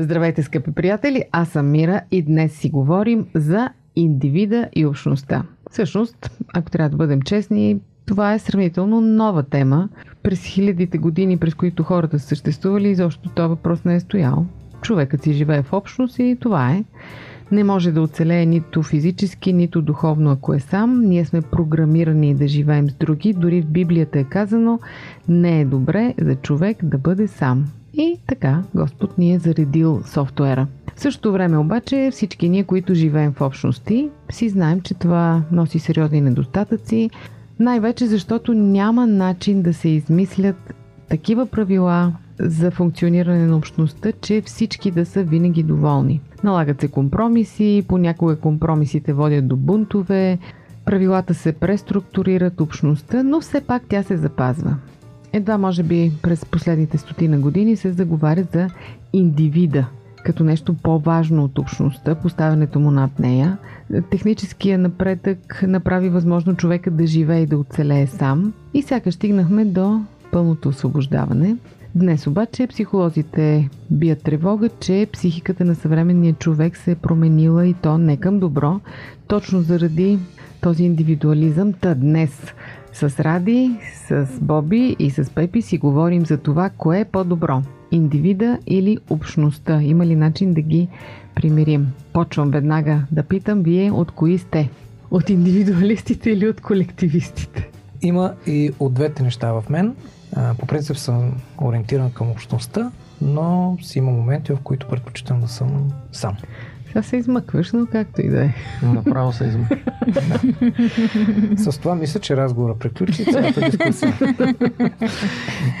Здравейте, скъпи приятели! Аз съм Мира и днес си говорим за индивида и общността. Всъщност, ако трябва да бъдем честни, това е сравнително нова тема. През хилядите години, през които хората са съществували, изобщо този въпрос не е стоял. Човекът си живее в общност и това е. Не може да оцелее нито физически, нито духовно, ако е сам. Ние сме програмирани да живеем с други. Дори в Библията е казано, не е добре за човек да бъде сам. И така Господ ни е заредил софтуера. В същото време обаче всички ние, които живеем в общности, си знаем, че това носи сериозни недостатъци, най-вече защото няма начин да се измислят такива правила за функциониране на общността, че всички да са винаги доволни. Налагат се компромиси, понякога компромисите водят до бунтове, правилата се преструктурират общността, но все пак тя се запазва. Едва може би през последните стотина години се заговаря за индивида, като нещо по-важно от общността, поставянето му над нея. Техническия напредък направи възможно човека да живее и да оцелее сам и сякаш стигнахме до пълното освобождаване. Днес обаче психолозите бият тревога, че психиката на съвременния човек се е променила и то не към добро, точно заради този индивидуализъм. Та днес с Ради, с Боби и с Пепи си говорим за това, кое е по-добро. Индивида или общността. Има ли начин да ги примирим? Почвам веднага да питам, вие от кои сте? От индивидуалистите или от колективистите? Има и от двете неща в мен. По принцип съм ориентиран към общността, но си има моменти, в които предпочитам да съм сам. Сега се измъкваш, но както и да е. Направо се измък. С това мисля, че разговора приключи цялата дискусия.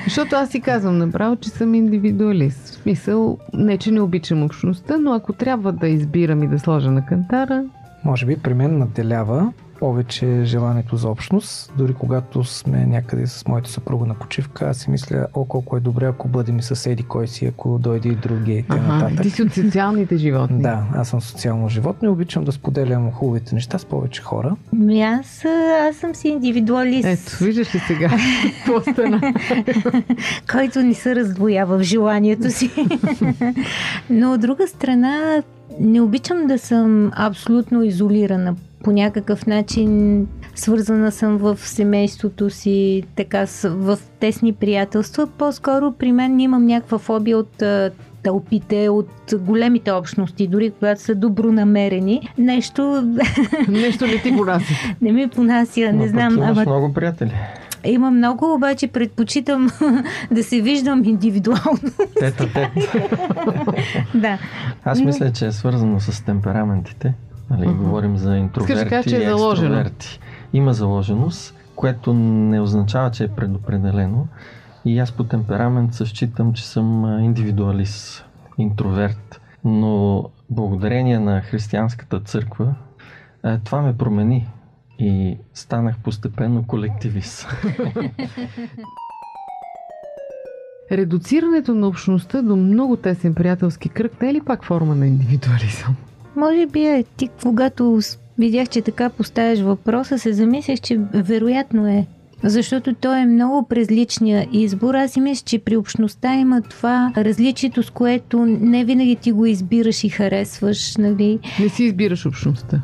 Защото аз си казвам направо, че съм индивидуалист. В смисъл, не че не обичам общността, но ако трябва да избирам и да сложа на кантара, Може би при мен наделява повече желанието за общност. Дори когато сме някъде с моята съпруга на почивка, аз си мисля, о, колко е добре, ако бъдем и съседи, кой си, ако дойде и други и т.н. ага, нататък. ти си от социалните животни. Да, аз съм социално животно и обичам да споделям хубавите неща с повече хора. Ми аз, а, аз съм си индивидуалист, Ето, виждаш ли сега какво стана? който не се раздвоява в желанието си. Но от друга страна, не обичам да съм абсолютно изолирана. По някакъв начин свързана съм в семейството си, така в тесни приятелства. По-скоро при мен имам някаква фобия от тълпите, от големите общности, дори когато са добронамерени. Нещо Нещо не ти рази. не ми понася, Но не пък знам. имаш Ама много приятели. има много, обаче предпочитам да се виждам индивидуално. Тета, тет. да. Аз Но- мисля, че е свързано с темпераментите. Нали, Мгм. Говорим за интроверти кажеш, че е заложено. екстроверти. Има заложеност, което не означава, че е предопределено. И аз по темперамент се считам, че съм индивидуалист, интроверт. Но благодарение на християнската църква, това ме промени и станах постепенно колективист. Редуцирането на общността до много тесен приятелски кръг не е ли пак форма на индивидуализъм? Може би е ти, когато видях, че така поставяш въпроса, се замислях, че вероятно е. Защото той е много през личния избор. Аз си мисля, че при общността има това различието, с което не винаги ти го избираш и харесваш, нали? Не си избираш общността.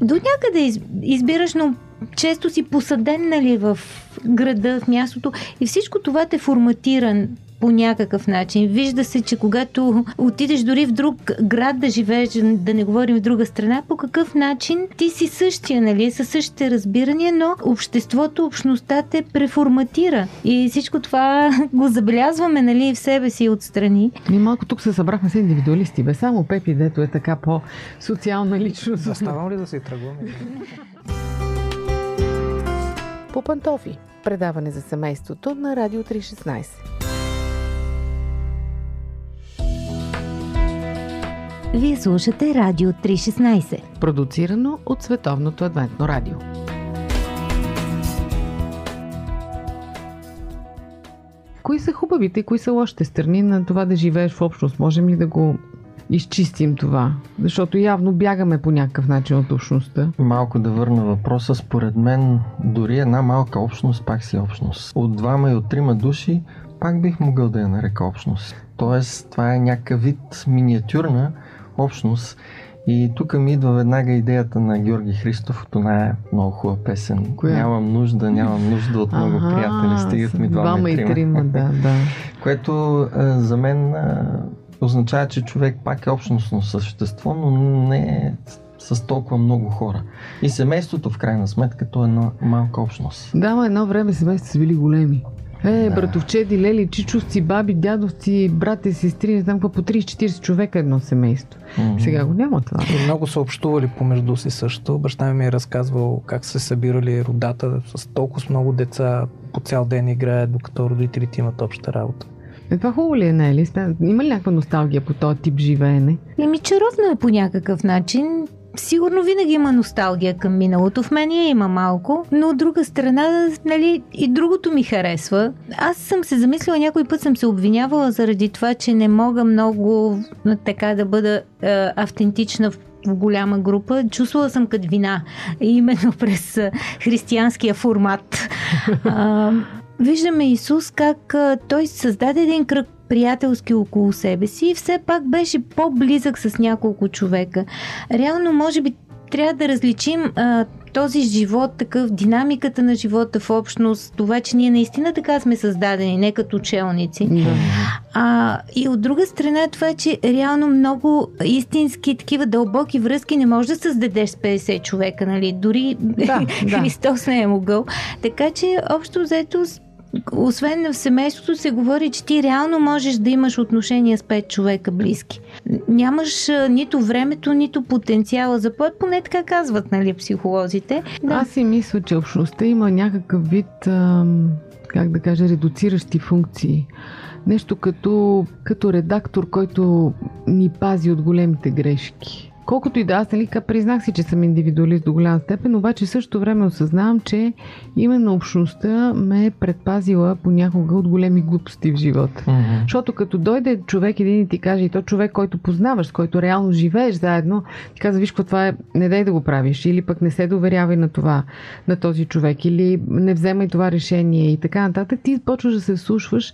До някъде из, избираш, но често си посаден, нали, в града, в мястото и всичко това те форматира по някакъв начин. Вижда се, че когато отидеш дори в друг град да живееш, да не говорим в друга страна, по какъв начин ти си същия, нали, със същите разбирания, но обществото, общността те преформатира. И всичко това го забелязваме, нали, в себе си отстрани. Ние малко тук се събрахме с индивидуалисти, бе. Само Пепи, дето е така по-социална личност. Заставам ли да се тръгвам? По пантофи. Предаване за семейството на Радио 316. Вие слушате Радио 316. Продуцирано от Световното адвентно радио. Кои са хубавите и кои са лошите страни на това да живееш в общност? Можем ли да го изчистим това? Защото явно бягаме по някакъв начин от общността. Малко да върна въпроса. Според мен, дори една малка общност пак си общност. От двама и от трима души пак бих могъл да я нарека общност. Тоест, това е някакъв вид миниатюрна общност. И тук ми идва веднага идеята на Георги Христов от оная много хубава песен. Коя? Нямам нужда, нямам нужда от много Аха, приятели, стигат ми двама, двама и и трима. Да, да. Което а, за мен а, означава, че човек пак е общностно същество, но не е с толкова много хора. И семейството, в крайна сметка, то е една малка общност. Да, ма едно време семейства са били големи. Е, Да. братовчеди, лели, чичовци, баби, дядовци, брате, сестри, не знам какво, по 30-40 човека едно семейство. Мгм. Сега го няма това. И много са общували помежду си също. Баща ми ми е разказвал как са се събирали родата с толкова много деца по цял ден играят, докато родителите имат обща работа. Е, това хубаво ли е, не е ли? Има ли някаква носталгия по този тип живеене? Еми, чаровно е по някакъв начин. Сигурно винаги има носталгия към миналото. В мен я има малко, но от друга страна, нали, и другото ми харесва. Аз съм се замислила, някой път съм се обвинявала заради това, че не мога много така да бъда е, автентична в в голяма група. Чувствала съм като вина, именно през християнския формат. А, виждаме Исус как а, той създаде един кръг приятелски около себе си и все пак беше по-близък с няколко човека. Реално, може би, трябва да различим а, този живот, такъв, динамиката на живота в общност, това, че ние наистина така сме създадени, не като челници. Да. А, и от друга страна това, че реално много истински такива дълбоки връзки не можеш да създадеш с 50 човека, нали? Дори Да, да. Христос не е могъл. Така че общо взето освен в семейството се говори, че ти реално можеш да имаш отношения с 5 човека близки. Нямаш нито времето, нито потенциала за плод, поне така казват, нали, психолозите. Да. Аз си мисля, че общността има някакъв вид, ам, как да кажа, редуциращи функции. Нещо като, като редактор, който ни пази от големите грешки. Колкото и да аз, нали, признах си, че съм индивидуалист до голяма степен, обаче в същото време осъзнавам, че именно общността ме е предпазила понякога от големи глупости в живота. Мгм. Защото като дойде човек един и ти каже, и то човек, който познаваш, с който реално живееш заедно, ти казва, виж какво това е, не дай да го правиш, или пък не се доверявай на това, на този човек, или не вземай това решение и така нататък, ти почваш да се вслушваш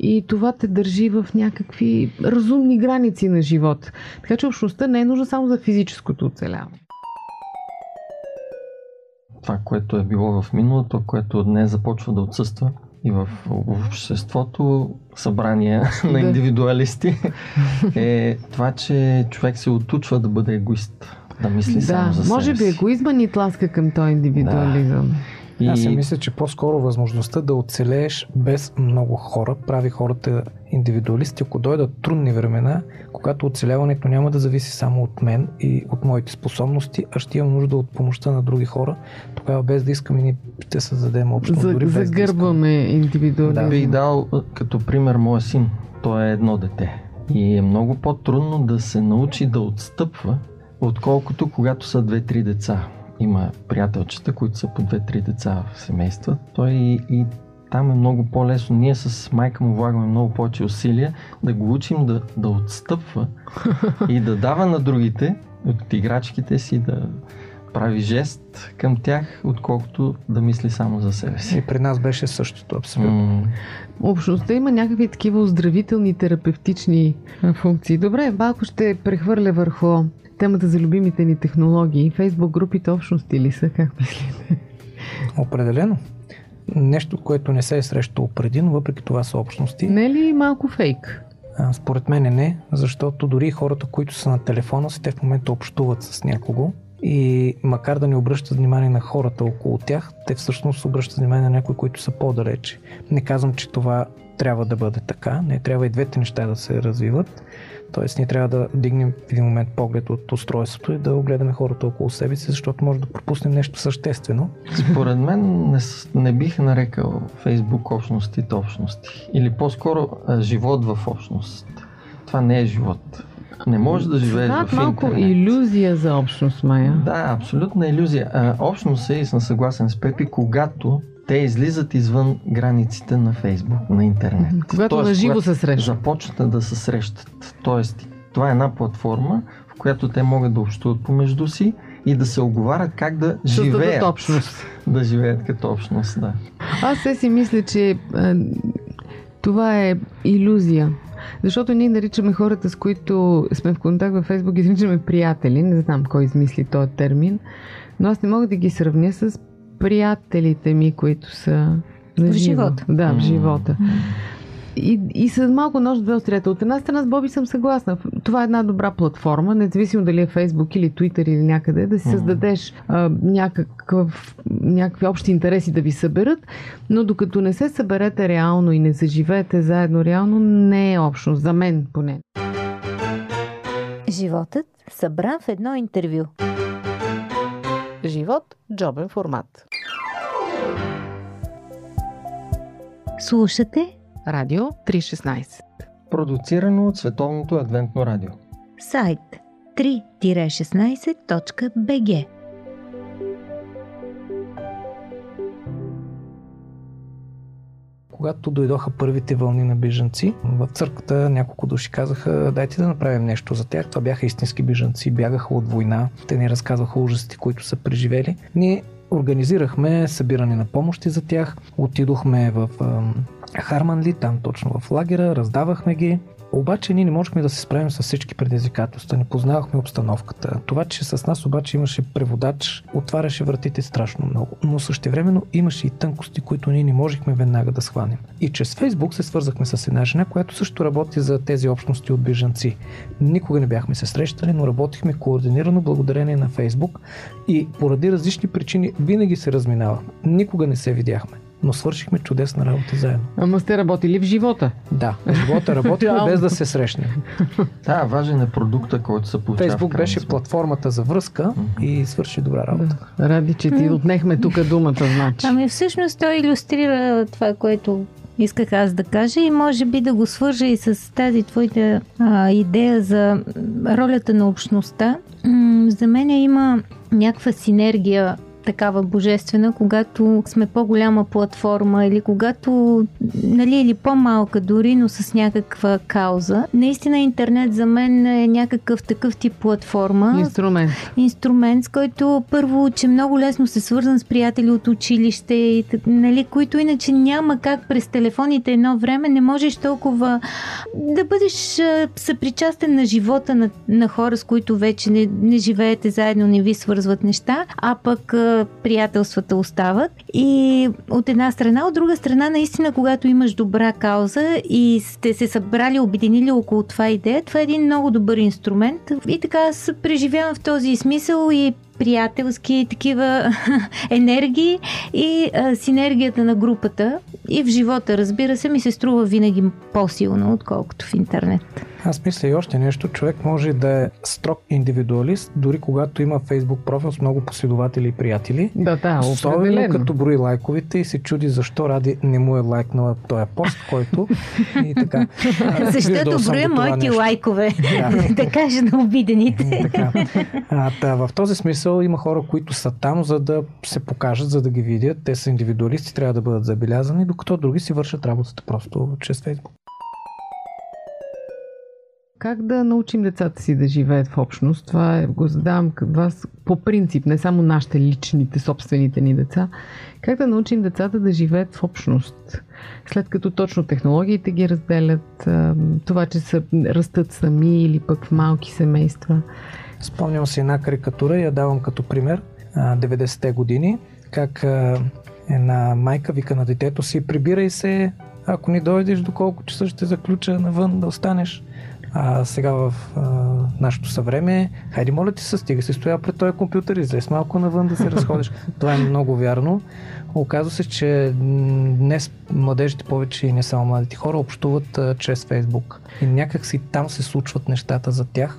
и това те държи в някакви разумни граници на живота. Така че общността не е нужда само за физическото оцеляване. това, което е било в миналото, което днес започва да отсъства и в обществото, събрание на Да. индивидуалисти, е това, че човек се отучва да бъде егоист, да мисли Да, само за може себе би си. егоизма ни тласка към този индивидуализъм. И... Аз си мисля, че по-скоро възможността да оцелееш без много хора прави хората индивидуалисти. Ако дойдат трудни времена, когато оцеляването няма да зависи само от мен и от моите способности, а ще имам нужда от помощта на други хора, тогава без да искаме ние ще създадем общност. За, дори без да загърбваме индивидуализма. бих дал като пример моя син. Той е едно дете. И е много по-трудно да се научи да отстъпва, отколкото когато са две-три деца. Има приятелчета, които са по две-три деца в семейства. Той и, и там е много по-лесно. Ние с майка му влагаме много повече усилия да го учим да, да отстъпва и да дава на другите от играчките си да прави жест към тях, отколкото да мисли само за себе си. И при нас беше същото, абсолютно. М, Общността има някакви такива оздравителни, терапевтични функции. Добре, малко ще прехвърля върху темата за любимите ни технологии. Фейсбук групите общности ли са? Как мислите? Определено. Нещо, което не се е срещало преди, но въпреки това са общности. Не е ли малко фейк? Според мен не, защото дори хората, които са на телефона си, те в момента общуват с някого и макар да не обръщат внимание на хората около тях, те всъщност обръщат внимание на някои, които са по-далече. Не казвам, че това трябва да бъде така, не трябва и двете неща да се развиват. Тоест, ние трябва да дигнем в един момент поглед от устройството и да огледаме хората около себе си, защото може да пропуснем нещо съществено. Според мен не, не бих нарекал Фейсбук общностите общности. Или по-скоро живот в общност. Това не е живот. Не може да живееш Знаят в малко интернет. иллюзия за общност, Майя. Да, абсолютна иллюзия. А, общност е, и съм съгласен с Пепи, когато те излизат извън границите на Фейсбук, на интернет. Когато Тоест, на живо се срещат. Започнат да се срещат. Тоест, това е една платформа, в която те могат да общуват помежду си и да се оговарят как да Създадат живеят. общност. Да живеят като общност, да. Аз се си мисля, че това е иллюзия. Защото ние наричаме хората, с които сме в контакт във Фейсбук, ги наричаме приятели. Не знам кой измисли този термин. Но аз не мога да ги сравня с приятелите ми, които са на В живо. живота. Да, в живота. И, и с малко нож две острията. От една страна с Боби съм съгласна. Това е една добра платформа, независимо дали е Фейсбук или Twitter или някъде, да си създадеш а, някакъв, някакви общи интереси да ви съберат, но докато не се съберете реално и не заживеете заедно реално, не е общност. За мен поне. Животът събран в едно интервю. Живот – джобен формат. Слушате Радио 316. Продуцирано от Световното адвентно радио. сайт 3-16.bg Когато дойдоха първите вълни на бежанци, в църквата няколко души казаха, дайте да направим нещо за тях. Това бяха истински бежанци, бягаха от война. Те ни разказваха ужасите, които са преживели. Ние организирахме събиране на помощи за тях. Отидохме в ам, Харманли, там точно в лагера, раздавахме ги. Обаче ние не можехме да се справим с всички предизвикателства, не познавахме обстановката. Това, че с нас обаче имаше преводач, отваряше вратите страшно много. Но същевременно имаше и тънкости, които ние не можехме веднага да схванем. И чрез Фейсбук се свързахме с една жена, която също работи за тези общности от бежанци. Никога не бяхме се срещали, но работихме координирано благодарение на Фейсбук и поради различни причини винаги се разминава. Никога не се видяхме. Но свършихме чудесна работа заедно. Ама сте работили в живота. Да, в живота работихме Реално. без да се срещнем. Да, важен е продукта, който се получава. Фейсбук беше сметка. платформата за връзка и свърши добра работа. Да. Ради, че ти отнехме тук думата, значи. Ами всъщност той иллюстрира това, което исках аз да кажа и може би да го свържа и с тази твоята а, идея за ролята на общността. М- за мен има някаква синергия такава божествена, когато сме по-голяма платформа или когато, нали, или по-малка дори, но с някаква кауза. Наистина интернет за мен е някакъв такъв тип платформа, Инструмент. инструмент, с който първо, че много лесно се свързан с приятели от училище, и, нали, които иначе няма как през телефоните едно време не можеш толкова да бъдеш съпричастен на живота на, на хора, с които вече не, не живеете заедно, не ви свързват неща, а пък приятелствата остават. И от една страна, от друга страна, наистина, когато имаш добра кауза и сте се събрали, обединили около това идея, това е един много добър инструмент. И така аз преживявам в този смисъл и приятелски такива енергии и а, синергията на групата и в живота, разбира се, ми се струва винаги по-силно, отколкото в интернет. Аз мисля и още нещо. Човек може да е строг индивидуалист, дори когато има фейсбук профил с много последователи и приятели. Да, да, Особено определено. като брои лайковете и се чуди защо Ради не му е лайкнала този пост, който и така. Защото броя моите лайкове, Да. да кажа на обидените. Така. А, та, в този смисъл има хора, които са там, за да се покажат, за да ги видят. Те са индивидуалисти, трябва да бъдат забелязани, докато други си вършат работата просто чрез Фейсбук. Как да научим децата си да живеят в общност? Това е, го задавам към вас по принцип, не само нашите личните, собствените ни деца. Как да научим децата да живеят в общност? След като точно технологиите ги разделят, това, че са, растат сами или пък в малки семейства. Спомням си една карикатура я давам като пример. А, 90-те години, как една майка вика на детето си, прибирай се, ако ни дойдеш до колко часа ще заключа навън да останеш. А сега в а, нашето съвреме, хайде моля ти се, стига си стоя пред този компютър, излез малко навън да се разходиш. Това е много вярно. Оказва се, че днес младежите повече и не само младите хора общуват а, чрез Фейсбук. И някак си там се случват нещата за тях.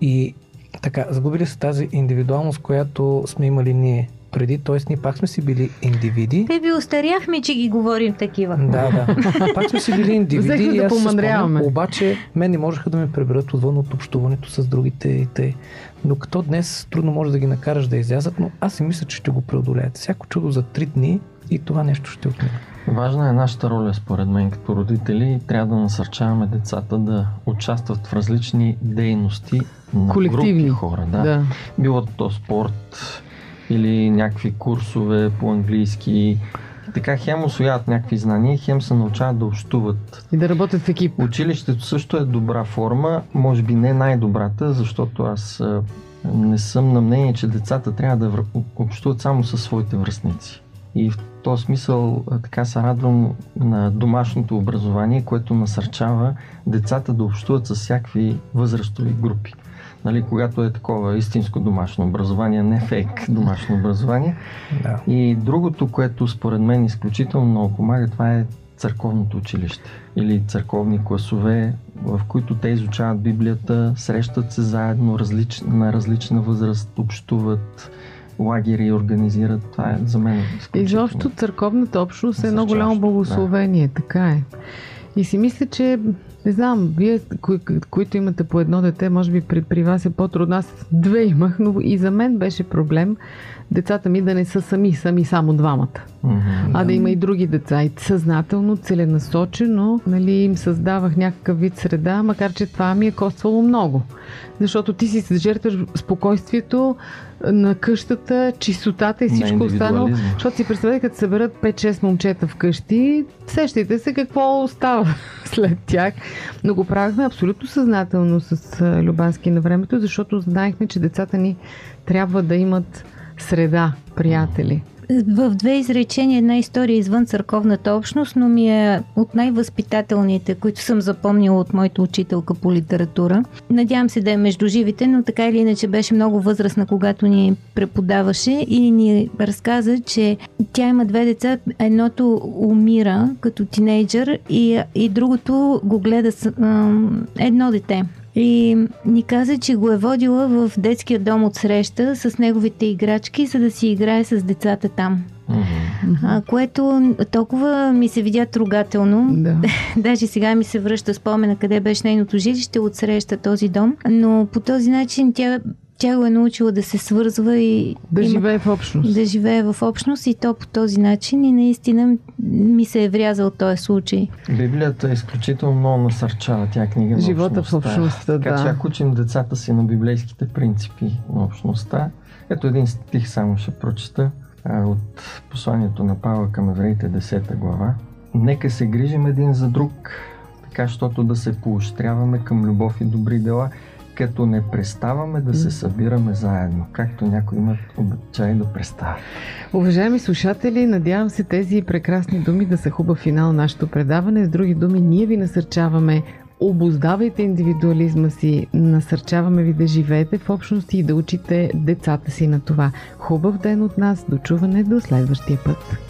И така, загубили са тази индивидуалност, която сме имали ние. Преди, т.е. ние пак сме си били индивиди. Те би остаряхме, че ги говорим такива. Да, да. Пак сме си били индивиди. И да аз спомням, обаче мен не можеха да ме преберат отвън от общуването с другите и те. Но като днес трудно може да ги накараш да излязат, но аз си мисля, че ще го преодолеят. Всяко чудо за три дни и това нещо ще отмине. Важна е нашата роля, според мен, като родители. Трябва да насърчаваме децата да участват в различни дейности на Колективни. групи хора. Да. Да. Било то спорт или някакви курсове по английски. Така хем освояват някакви знания, хем се научават да общуват. И да работят в екип. Училището също е добра форма, може би не най-добрата, защото аз не съм на мнение, че децата трябва да общуват само със своите връстници. И в този смисъл така се радвам на домашното образование, което насърчава децата да общуват с всякакви възрастови групи. Нали, когато е такова истинско домашно образование, не фейк домашно образование. Да. И другото, което според мен изключително много помага, това е църковното училище или църковни класове, в които те изучават Библията, срещат се заедно различ... на различна възраст, общуват, лагери организират. Това е за мен изключително. Изобщо църковната общност е едно голямо благословение, така е. И си мисля, че не знам, вие, кои, които имате по едно дете, може би при, при вас е по-трудно. Аз две имах, но и за мен беше проблем децата ми да не са сами, сами само двамата. Мгм. а да има и други деца. И съзнателно, целенасочено, нали, им създавах някакъв вид среда, макар че това ми е коствало много. Защото ти си жертваш спокойствието на къщата, чистотата и всичко останало. Защото си представете, като съберат 5-6 момчета вкъщи, сещайте се какво остава след тях. Но го правихме абсолютно съзнателно с Любански на времето, защото знаехме, че децата ни трябва да имат среда, приятели. В две изречения една история извън църковната общност, но ми е от най-възпитателните, които съм запомнила от моята учителка по литература. Надявам се да е между живите, но така или иначе беше много възрастна, когато ни преподаваше и ни разказа, че тя има две деца. Едното умира като тинейджър и, и другото го гледа с едно дете. И ни каза, че го е водила в детския дом от среща с неговите играчки, за да си играе с децата там. Мгм. А, което толкова ми се видя трогателно. Да. Даже сега ми се връща спомена къде беше нейното жилище от среща този дом. Но по този начин тя, тя го е научила да се свързва и Да има- живее в общност. да живее в общност и то по този начин. И наистина ми се е врязал този случай. Библията изключително много насърчава тя книга на Живота в общността, Така че да. ако учим децата си на библейските принципи на общността, ето един стих само ще прочета а, от посланието на Павла към евреите 10 глава. Нека се грижим един за друг, така, щото да се поощряваме към любов и добри дела, като не преставаме да се събираме заедно, както някои имат обичай да престават. Уважаеми слушатели, надявам се тези прекрасни думи да са хубав финал на нашето предаване. С други думи, ние ви насърчаваме обоздавайте индивидуализма си, насърчаваме ви да живеете в общности и да учите децата си на това. Хубав ден от нас, дочуване до следващия път.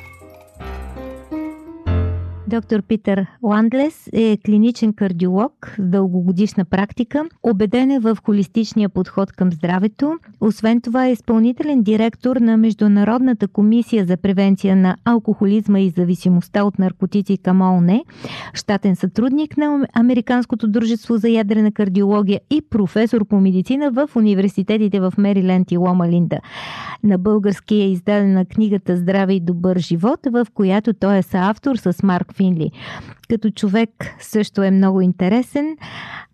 Доктор Питър Ландлес е клиничен кардиолог с дългогодишна практика. Обеден е в холистичния подход към здравето. Освен това е изпълнителен директор на Международната комисия за превенция на алкохолизма и зависимостта от наркотици към ООН, щатен сътрудник на Американското дружество за ядрена кардиология и професор по медицина в университетите в Мериленд и Лома Линда. На български е издадена книгата Здраве и добър живот, в която той е съавтор с Марк Финли. Като човек също е много интересен.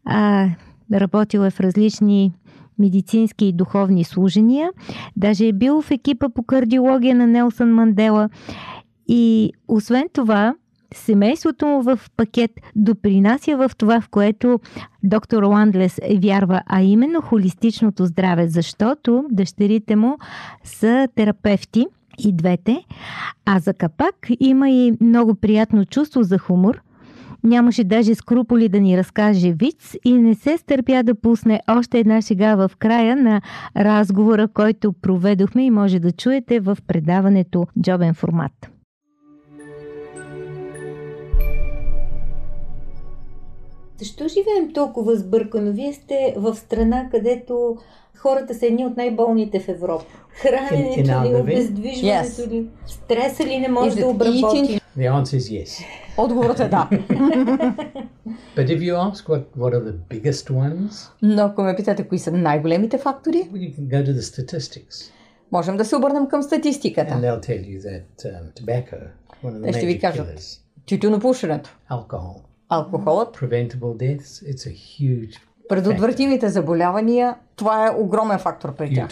А, работил е в различни медицински и духовни служения. Даже е бил в екипа по кардиология на Нелсън Мандела. И освен това, семейството му в пакет допринася в това, в което доктор Ландлес вярва, а именно холистичното здраве, защото дъщерите му са терапевти и двете, а за капак има и много приятно чувство за хумор. Нямаше даже скруполи да ни разкаже виц и не се стърпя да пусне още една шега в края на разговора, който проведохме и може да чуете в предаването Джобен формат. Защо живеем толкова сбъркано? Вие сте в страна, където хората са едни от най-болните в Европа. Храненето ли, обездвижването yes. ли, стреса ли не може да обработи? The answer is yes. Отговорът е да. But if you ask what, what are the biggest ones, Но ако ме питате кои са най-големите фактори, you can go to the statistics. можем да се обърнем към статистиката. And they'll tell you that um, tobacco, one of the Те ще ви кажат тютюнопушенето, alcohol, алкохолът, preventable deaths, it's a huge предотвратимите заболявания, това е огромен фактор при тях.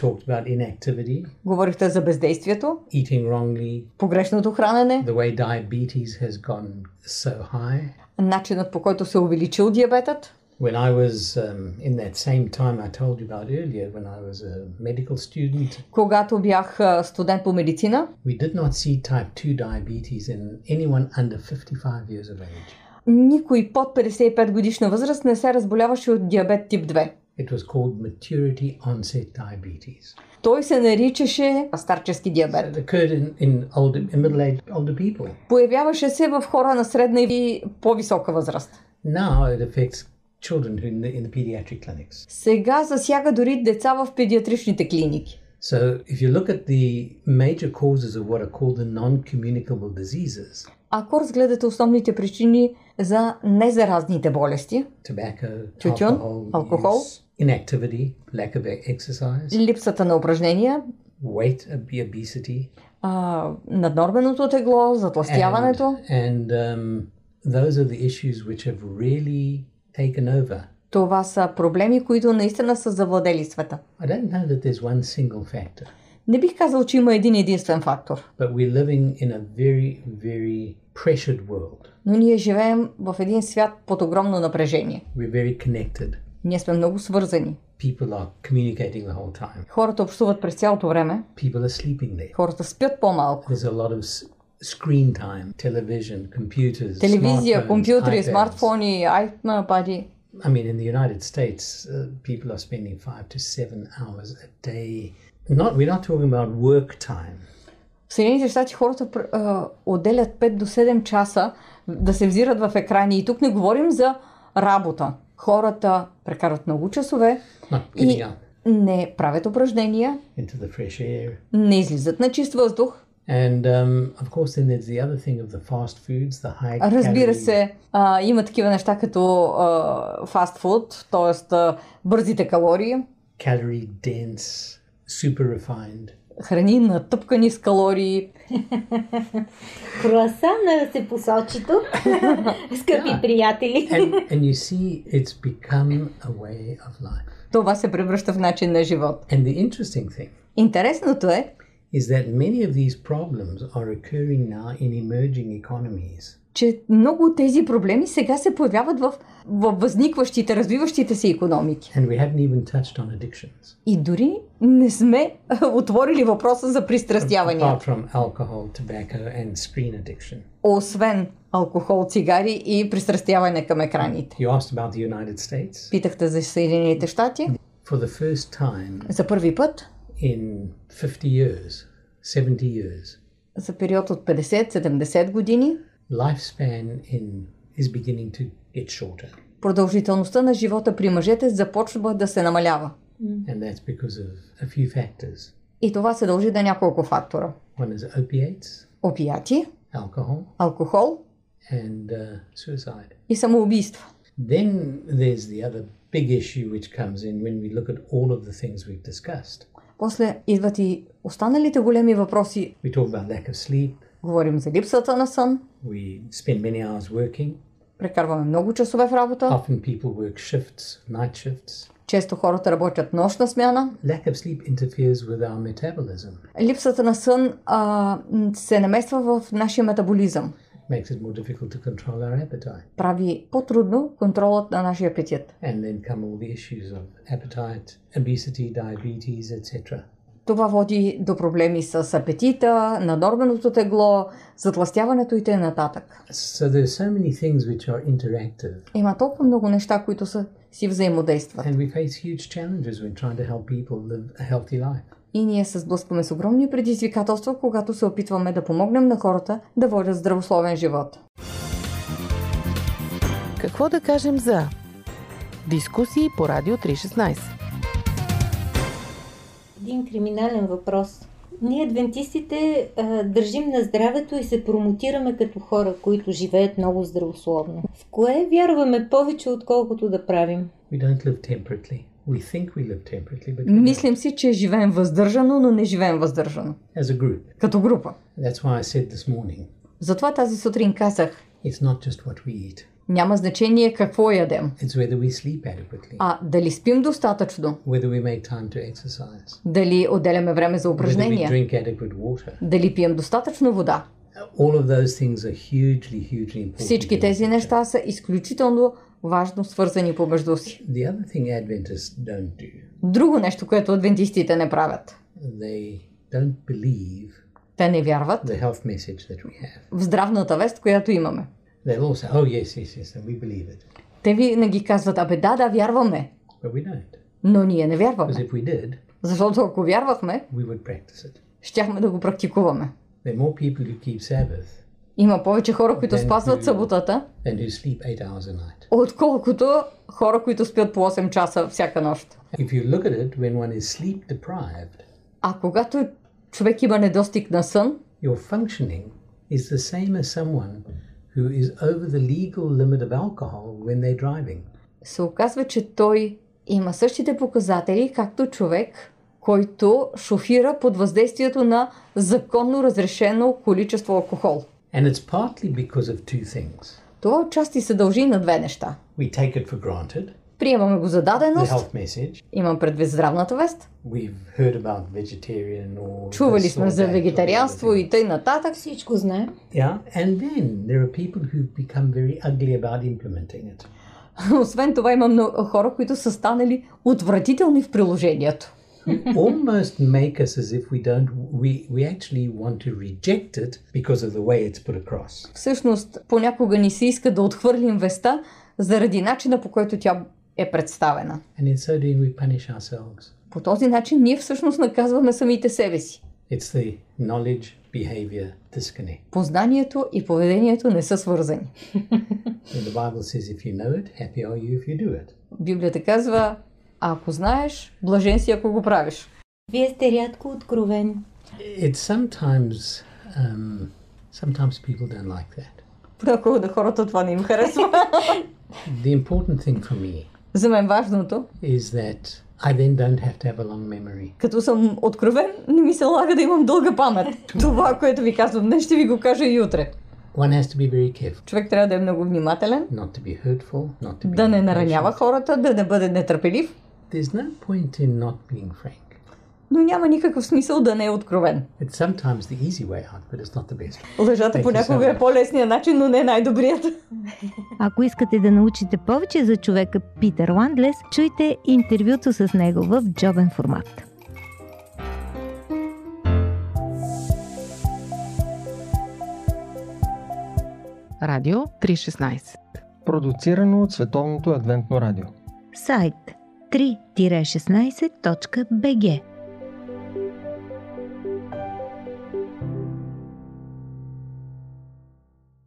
Говорихте за бездействието, eating wrongly, погрешното хранене, the way diabetes has gone so high. начинът по който се е увеличил диабетът. When I was um, in that same time I told you about earlier, when I was a medical student, Когато бях студент по медицина, we did not see type 2 diabetes in anyone under 55 years of age. никой под 55 годишна възраст не се разболяваше от диабет тип 2. It was called maturity onset diabetes. Той се наричаше старчески диабет. It occurred in, in older, older people. Появяваше се в хора на средна и по-висока възраст. Now it affects children in the, in the pediatric clinics. Сега засяга дори деца в педиатричните клиники. So if you look at the major causes of what are called the non-communicable diseases, Ако разгледате основните причини за незаразните болести, tobacco, Тютюн, alcohol, алкохол. use, inactivity, lack of e- exercise, липсата на упражнения, weight ob- obesity, а, наднорменото тегло, затластяването, and um, those are the issues which have really taken over. това са проблеми, които наистина са завладели света. I don't know that there's one single factor, Не бих казал, че има един единствен фактор, but we're living in a very, very pressured world. но ние живеем в един свят под огромно напрежение. We're very connected. Ние сме много свързани. People are communicating the whole time. Хората общуват през цялото време, People are sleeping there. хората спят по-малко. There's a lot of screen time, television, computers, Телевизия, компютри, смартфони, iPad. I mean, in the United States, uh, people are spending five to seven hours a day. Not we're not talking about work time. В Съединените щати хората а, отделят 5 до 7 часа да се взират в екрани. И тук не говорим за работа. Хората прекарват много часове и не правят упражнения, into the fresh air. не излизат на чист въздух. And um, of course, then there's the other thing of the fast foods, the high Разбира се, а, има такива неща като а, фастфуд, т.е. бързите калории, calorie dense, super refined. Храни натъпкани с калории. Круасана се посочи тук, скъпи Да. приятели. And, and you see, it's become a way of life. Това се превръща в начин на живот. And the interesting thing Интересното е, is that many of these problems are occurring now in emerging economies. Че много от тези проблеми сега се появяват в, в възникващите, развиващите се економики. And we haven't even touched on addictions. И дори не сме отворили въпроса за пристрастявания. From alcohol, tobacco, and screen addiction. Освен алкохол, цигари и пристрастяване към екраните. You asked about the United States. Питахте за Съединените щати. For the first time За първи път, in 50 years, 70 years, за период от 50-70 години, lifespan in is beginning to get shorter. продължителността на живота при мъжете започва да се намалява. And that's because of a few factors. И това се дължи на няколко фактора. One is opiates, Опияти, alcohol, алкохол and uh, suicide. и самоубийства. Then there's the other big issue which comes in when we look at all of the things we've discussed. После идват и останалите големи въпроси. We talk about lack of sleep. Говорим за липсата на сън, We spend many hours working. прекарваме много часове в работа, Often people work shifts, night shifts. често хората работят нощна смяна. Lack of sleep interferes with our metabolism. Липсата на сън а, се намества в нашия метаболизъм. makes it more difficult to control our appetite. Прави по-трудно контролът на нашия апетит. And then come all the issues of appetite, obesity, diabetes, etc. Това води до проблеми с апетита, надорвеното тегло, затластяването и т.н. So so many things which are interactive, Има толкова много неща, които са си взаимодействат. and we face huge challenges when trying to help people live a healthy life. И ние се сблъскваме с огромни предизвикателства, когато се опитваме да помогнем на хората да водят здравословен живот. Какво да кажем за дискусии по Радио 316? Един криминален въпрос. Ние, адвентистите, държим на здравето и се промотираме като хора, които живеят много здравословно. В кое вярваме повече, отколкото да правим? We don't live temperately. We think we live temperately, but. Мислим си, че живеем въздържано, но не живеем въздържано. as a group. Като група. That's why I said this morning, Затова тази сутрин казах, it's not just what we eat, няма значение какво ядем, it's whether we sleep adequately, а дали спим достатъчно, whether we make time to exercise, дали отделяме време за упражнения, дали пием достатъчно вода. All of those things are hugely, hugely important. Всички тези неща са изключително важно свързани помежду си. The other thing Adventists don't do, Друго нещо, което адвентистите не правят. they don't believe Те не вярват the health message that we have. в здравната вест, която имаме. They'll all say, oh, yes, yes, yes, and we believe it. Те винаги казват, абе да, да, вярваме, But we don't. но ние не Because вярваме. if we did, Защото ако вярвахме, we would practice it. щяхме да го практикуваме. There are more people who keep Sabbath Има повече хора, които спазват съботата, отколкото хора, които спят по 8 часа всяка нощ. If you look at it, when one is sleep deprived, А когато човек има недостиг на сън, who is over the legal limit of alcohol when they're driving. се оказва, че той има същите показатели, както човек, който шофира под въздействието на законно разрешено количество алкохол. And it's partly because of two things. Това отчасти се дължи на две неща. We take it for granted, Приемаме го за the даденост, health message. имам предвид здравната вест, We've heard about vegetarian or чували сме за the вегетарианство и тъй нататък. Всичко знаем. Yeah, and then there are people who've become very ugly about implementing it. Освен това има много хора, които са станали отвратителни в приложението. Almost make us as if we don't, we, we actually want to reject it because of the way it's put across. Всъщност, понякога ни се иска да отхвърлим веста заради начина по който тя е представена. And in so doing, we punish ourselves. По този начин ние всъщност наказваме самите себе си. It's the knowledge behavior disconnect. Познанието и поведението не са свързани. And the Bible says, if you know it, happy are you if you do it. Библията казва, ако знаеш, блажен си ако го правиш. Вие сте рядко откровени. It's sometimes, um, sometimes people don't like that. Понякога на хората това не им харесва. The important thing for me За мен важното, is that I then don't have to have a long memory. като съм откровен, не ми се лага да имам дълга памет. Това, което ви казвам днес, ще ви го кажа и утре. One has to be very careful, Човек трябва да е много внимателен, not to be hurtful, not to be да не наранява хората, да не бъде нетърпелив, There's no point in not being frank. Но няма никакъв смисъл да не е откровен. It's sometimes the easy way out, but it's not the best. Лъжата понякога е по-лесният начин, но не е най-добрият. Ако искате да научите повече за човека Питър Ландлес, чуйте интервюто с него в джобен формат. Радио 316. Продуцирано от Световното адвентно радио. Сайт 3-16.bg